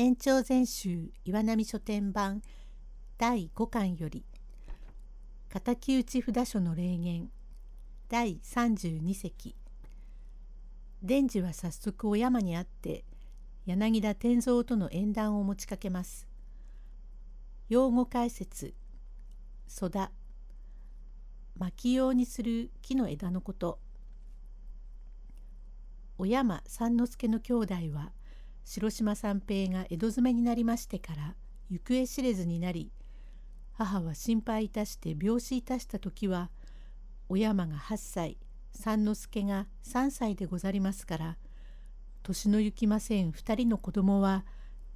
延長全集岩波書店版第5巻より敵討ち札所の霊言第32席。伝次は早速お山に会って柳田天蔵との縁談を持ちかけます。用語解説蘇田。巻用にする木の枝のこと。小山三之助の兄弟は白島三平が江戸詰めになりましてから行方知れずになり母は心配いたして病死いたした時はお山が8歳三之助が3歳でござりますから年の行きません2人の子供は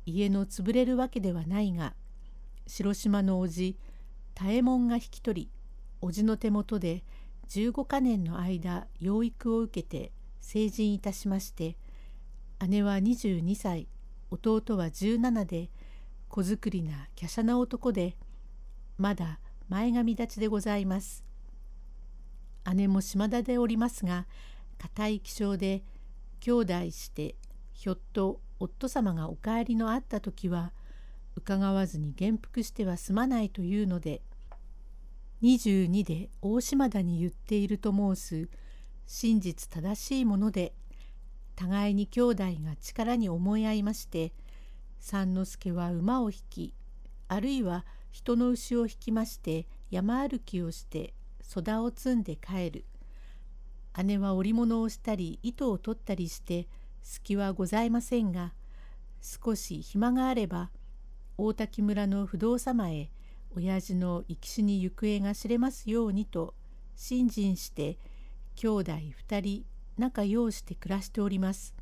家の潰れるわけではないが白島の叔父多右衛門が引き取り叔父の手元で15か年の間養育を受けて成人いたしまして姉は22歳弟は17で子作りな華奢な男でまだ前髪立ちでございます。姉も島田でおりますが固い気性で兄弟してひょっと夫様がお帰りのあった時は伺わずに元服してはすまないというので22で大島田に言っていると申す真実正しいもので互いに兄弟が力に思い合いまして三之助は馬を引きあるいは人の牛を引きまして山歩きをして粗田を積んで帰る。姉は織物をしたり糸を取ったりして隙はございませんが少し暇があれば大滝村の不動様へ親父の生き死に行方が知れますようにと信心して兄弟二人仲良して暮らしております。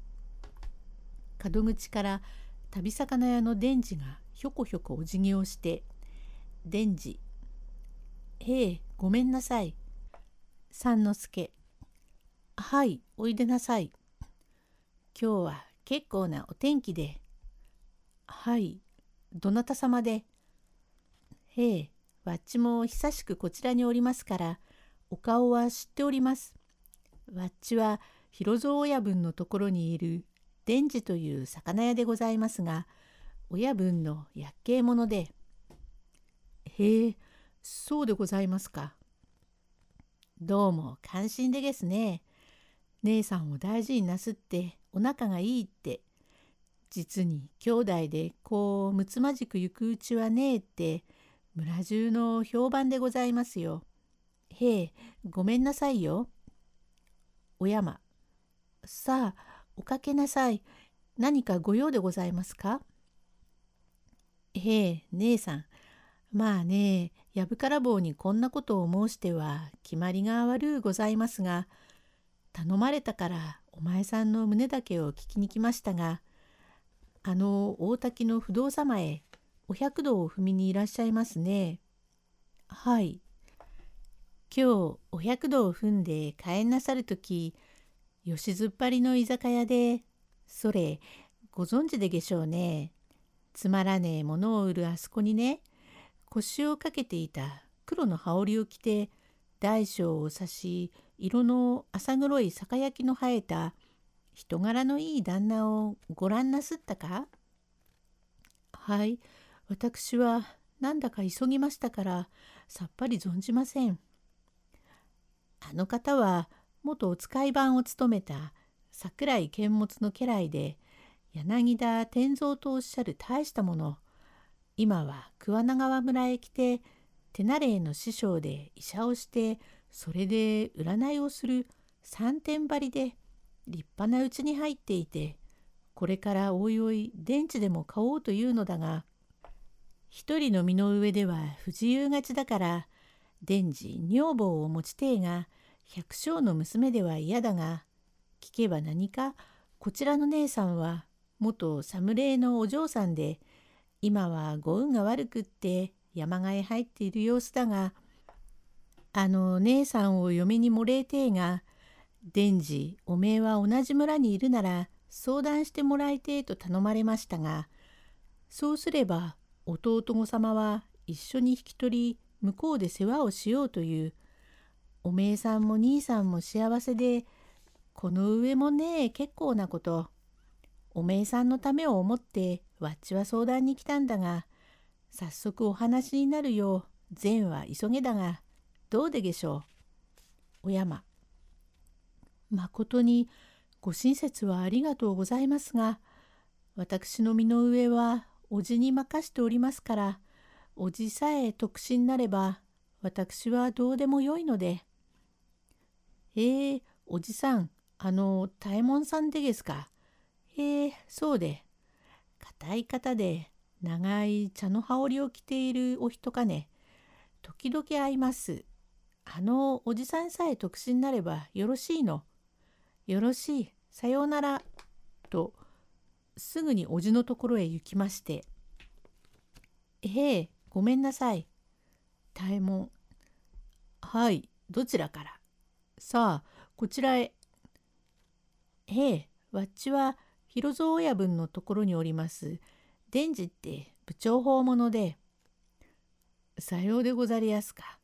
門口から旅魚屋の伝次がひょこひょこお辞儀をして「伝次へえごめんなさい」三之助「はいおいでなさい」今日は結構なお天気で。はい、どなた様で。へえ、わっちも久しくこちらにおりますから、お顔は知っております。わっちは広蔵親分のところにいる伝次という魚屋でございますが、親分の薬系者で。へえ、そうでございますか。どうも感心でですね。姉さんを大事になすってお仲がいいって実に兄弟でこうむつまじく行くうちはねえって村中の評判でございますよ。へえごめんなさいよ。お山さあおかけなさい。何かご用でございますか？へえ姉さんまあねやぶから棒にこんなことを申しては決まりが悪うございますが頼まれたからお前さんの胸だけを聞きに来ましたがあの大滝の不動様へお百度を踏みにいらっしゃいますね。はい。今日お百度を踏んで帰んなさるとき時吉ずっぱりの居酒屋でそれご存知でげしょうね。つまらねえものを売るあそこにね腰をかけていた黒の羽織を着て大小を刺し色の浅黒い酒焼きの生えた人柄のいい旦那をご覧なすったか？はい、私はなんだか急ぎましたからさっぱり存じません。あの方は元お使い番を務めた桜井剣物の家来で柳田天蔵とおっしゃる大したもの。今は桑名川村へ来て手慣れの師匠で医者をしてそれで占いをする三点張りで立派なうちに入っていてこれからおいおい電池でも買おうというのだが一人の身の上では不自由がちだから伝次女房を持ちてえが百姓の娘では嫌だが聞けば何かこちらの姉さんは元侍のお嬢さんで今はご運が悪くって山替え入っている様子だがあの姉さんを嫁にもれてえが、伝次おめえは同じ村にいるなら相談してもらいてえと頼まれましたが、そうすれば弟御様は一緒に引き取り向こうで世話をしようという、おめえさんも兄さんも幸せで、この上もね結構なこと。おめえさんのためを思ってわっちは相談に来たんだが早速お話になるよう善は急げだがどうでげしょう？お山まことにご親切はありがとうございますが私の身の上はおじに任しておりますからおじさえ特進になれば私はどうでもよいので。ええおじさんあの多右衛門さんでですか？へえそうで硬い方で長い茶の羽織を着ているお人かね時々会います。あのおじさんさえ特進になればよろしいの。よろしいさようなら」とすぐにおじのところへ行きまして「へえごめんなさい。多右衛門はいどちらから？さあこちらへ。へえわっちは広蔵親分のところにおります伝次って部長法者で。さようでござりやすか。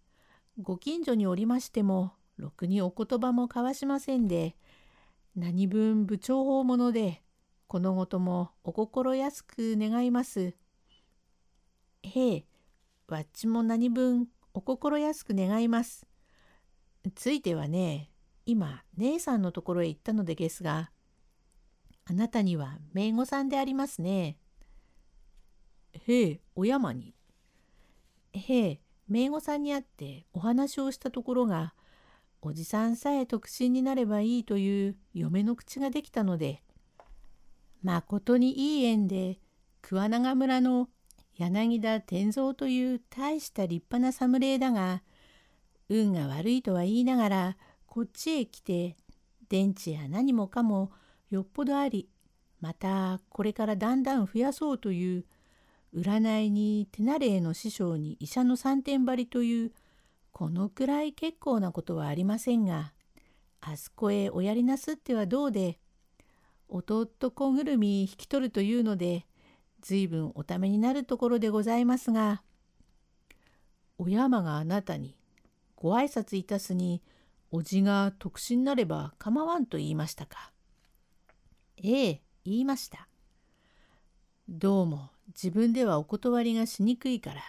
ご近所におりましてもろくにお言葉も交わしませんで何分部長法者でこのごともお心安く願います。へえわっちも何分お心安く願います。ついてはね今姉さんのところへ行ったのでですがあなたには名護さんでありますね。へえお山に。へえ名護さんに会ってお話をしたところがおじさんさえ特進になればいいという嫁の口ができたのでまことにいい縁で桑名村の柳田天蔵という大した立派な侍だが運が悪いとは言いながらこっちへ来て電池や何もかもよっぽどありまたこれからだんだん増やそうという占いに手慣れの師匠に医者の三点張りというこのくらい結構なことはありませんがあそこへおやりなすってはどうで弟子ぐるみ引き取るというので随分おためになるところでございますがお山があなたにご挨拶いたすにおじが特進なれば構わんと言いましたか？ええ言いました。どうも自分ではお断りがしにくいから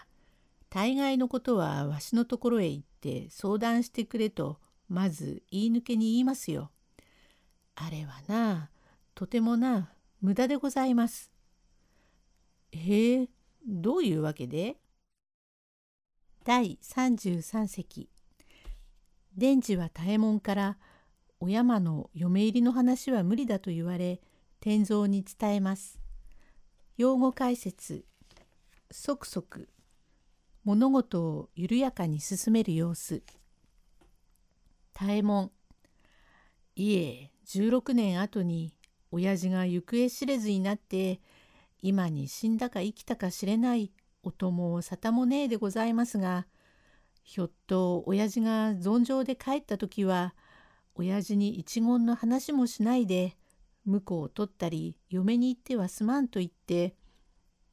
大概のことはわしのところへ行って相談してくれとまず言い抜けに言いますよ。あれはなとてもな無駄でございます。へえどういうわけで？第33席伝次は多右衛門からお山の嫁入りの話は無理だと言われ天蔵に伝えます。用語解説即即物事を緩やかに進める様子多右衛門いえ16年後に親父が行方知れずになって今に死んだか生きたか知れないお供を沙汰もねえでございますがひょっと親父が存上で帰った時は親父に一言の話もしないで婿を取ったり嫁に行ってはすまんと言って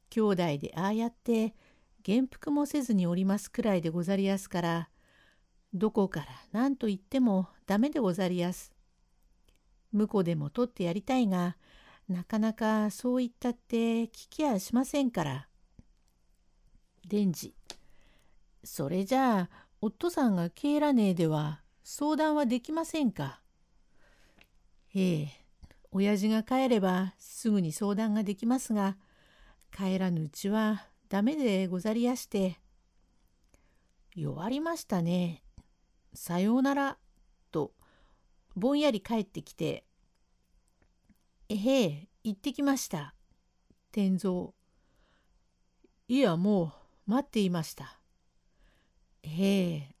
兄弟でああやって元服もせずにおりますくらいでござりやすからどこから何と言ってもダメでござりやす。婿でも取ってやりたいがなかなかそう言ったって聞きやしませんから。伝次それじゃあ夫さんが帰らねえでは相談はできませんか？ええ親父が帰ればすぐに相談ができますが帰らぬうちはダメでござりやして。弱りましたね。さようなら。と、ぼんやり帰ってきて、えへえ、行ってきました。天蔵。いや、もう待っていました。へえ。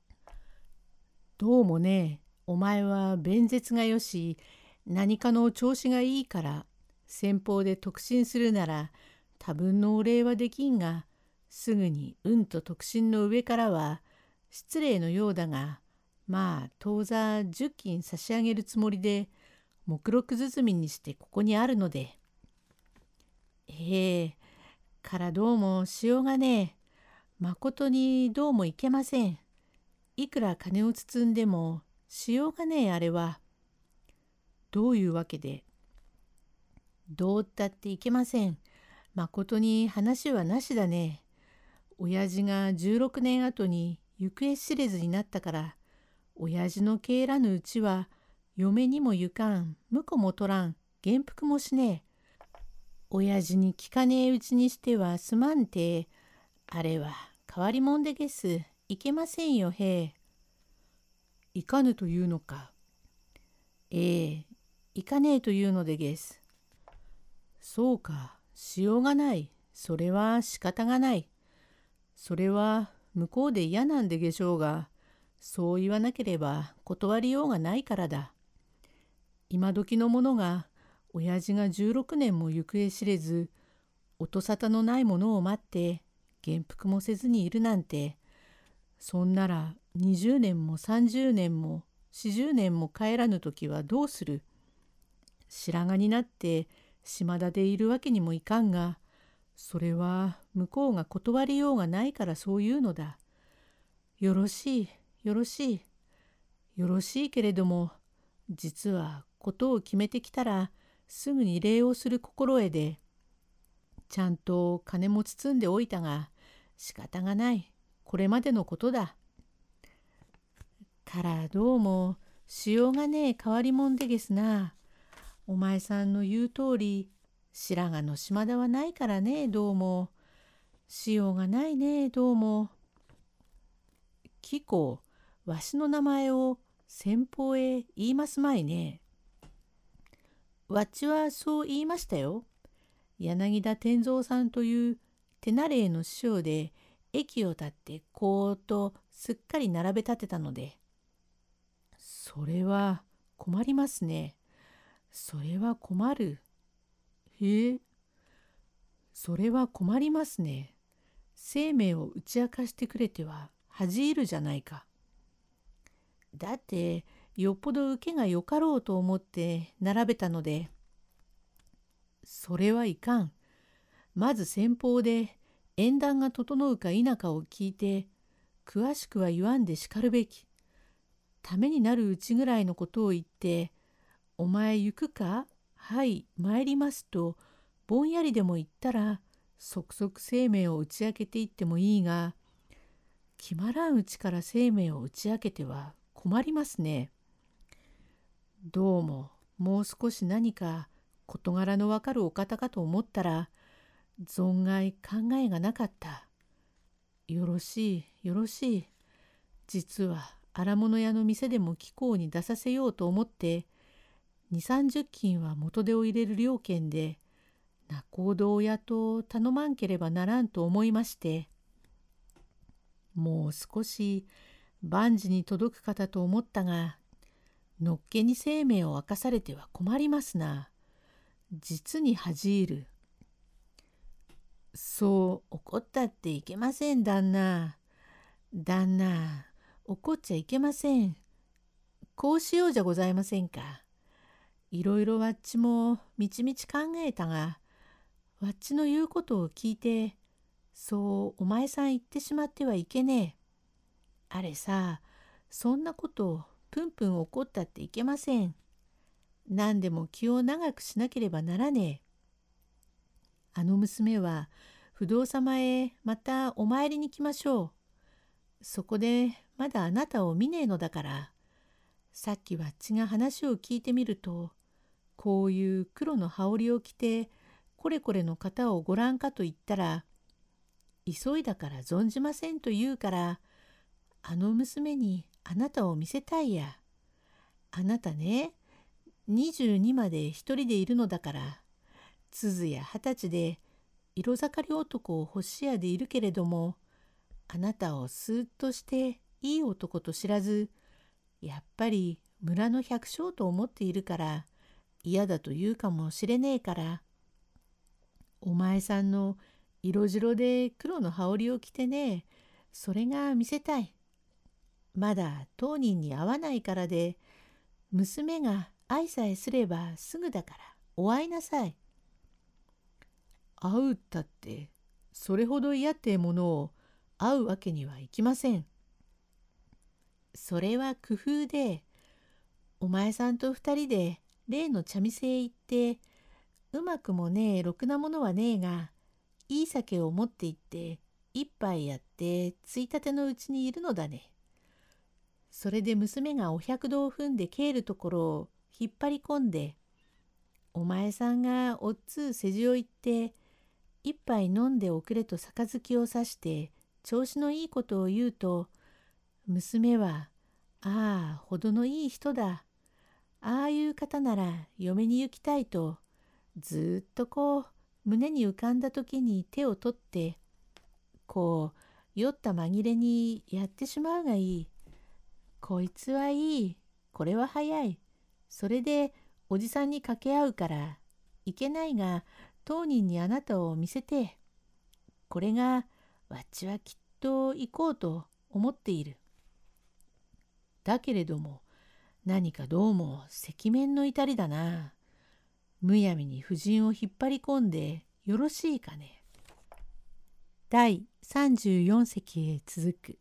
どうもね、お前は弁舌がよし、何かの調子がいいから、先方で特進するなら、多分のお礼はできんがすぐに運と特進の上からは失礼のようだがまあ当座10金差し上げるつもりで目録包みにしてここにあるので。ええからどうもしようがねえ。まことにどうもいけません。いくら金を包んでもしようがねえあれは。どういうわけで？どうったっていけません。まことに話はなしだね。親父が16年後に行方知れずになったから、親父の帰らぬうちは、嫁にも行かん、婿も取らん、元服もしねえ。親父に聞かねえうちにしてはすまんて、あれは変わりもんでげす。いけませんよ、へえ。いかぬというのか。ええ、いかねえというのでげす。そうか、しようがない。それは仕方がない。それは向こうで嫌なんでげしょうが、そう言わなければ断りようがないからだ。今時の者が、親父が16年も行方知れず、音沙汰のないものを待って、元服もせずにいるなんて、そんなら20年も30年も40年も帰らぬ時はどうする？白髪になって島田でいるわけにもいかんが、それは向こうが断りようがないからそういうのだ。よろしい、よろしい。よろしいけれども、実はことを決めてきたらすぐに礼をする心得で、ちゃんと金も包んでおいたが仕方がない。これまでのことだ。からどうもしようがねえ変わりもんでげすな。お前さんの言う通り白髪の島田はないからねどうも。しようがないねどうも。貴公わしの名前を先方へ言いますまいね。わっちはそう言いましたよ。柳田天蔵さんという手慣れの師匠で駅を立ってこうとすっかり並べ立てたので。それは困りますね。それは困る。へえ。それは困りますね。生命を打ち明かしてくれては恥じるじゃないか。だってよっぽど受けがよかろうと思って並べたので。それはいかん。まず先方で縁談が整うか否かを聞いて詳しくは言わんでしかるべき。ためになるうちぐらいのことを言ってお前行くか？はい参りますとぼんやりでも言ったら即々生命を打ち明けていってもいいが決まらんうちから生命を打ち明けては困りますね。どうももう少し何か事柄のわかるお方かと思ったら存外考えがなかった。よろしいよろしい。実は荒物屋の店でも貴公に出させようと思って2 3 0金は元手を入れる料金で仲人親と頼まんければならんと思いましてもう少し万事に届くかと思ったがのっけに生命を明かされては困りますな。実に恥じる。そう怒ったっていけません旦那。旦那怒っちゃいけません。こうしようじゃございませんか。いろいろわっちもみちみち考えたが、わっちの言うことを聞いて、そうお前さん言ってしまってはいけねえ。あれさ、そんなことぷんぷん怒ったっていけません。何でも気を長くしなければならねえ。あの娘は不動様へまたお参りに来ましょう。そこでまだあなたを見ねえのだから。さっきわっちが話を聞いてみるとこういう黒の羽織を着てこれこれの方をご覧かと言ったら急いだから存じませんと言うからあの娘にあなたを見せたいや。あなたね22まで一人でいるのだから鈴や二十歳で色盛り男を欲しやでいるけれどもあなたをスーッとしていい男と知らずやっぱり村の百姓と思っているから嫌だと言うかもしれねえからお前さんの色白で黒の羽織を着てねそれが見せたい。まだ当人に会わないからで娘が愛さえすればすぐだからお会いなさい。会うったってそれほど嫌ってものを会うわけにはいきません。それは工夫でお前さんと二人で例の茶店へ行ってうまくもねえろくなものはねえがいい酒を持って行って一杯やってついたてのうちにいるのだね。それで娘がお百度を踏んで帰るところを引っ張り込んで「お前さんがおっつう世辞を言って一杯飲んでおくれと杯をさして調子のいいことを言うと娘は「ああほどのいい人だああいう方なら嫁に行きたい」とずっとこう胸に浮かんだ時に手を取ってこう酔った紛れにやってしまうがいい。こいつはいい。これは早い。それでおじさんに掛け合うからいけないが当人にあなたを見せてこれがわっちはきっと行こうと思っている。だけれども何かどうも赤面の至りだな。むやみに夫人を引っ張り込んでよろしいかね。第34席へ続く。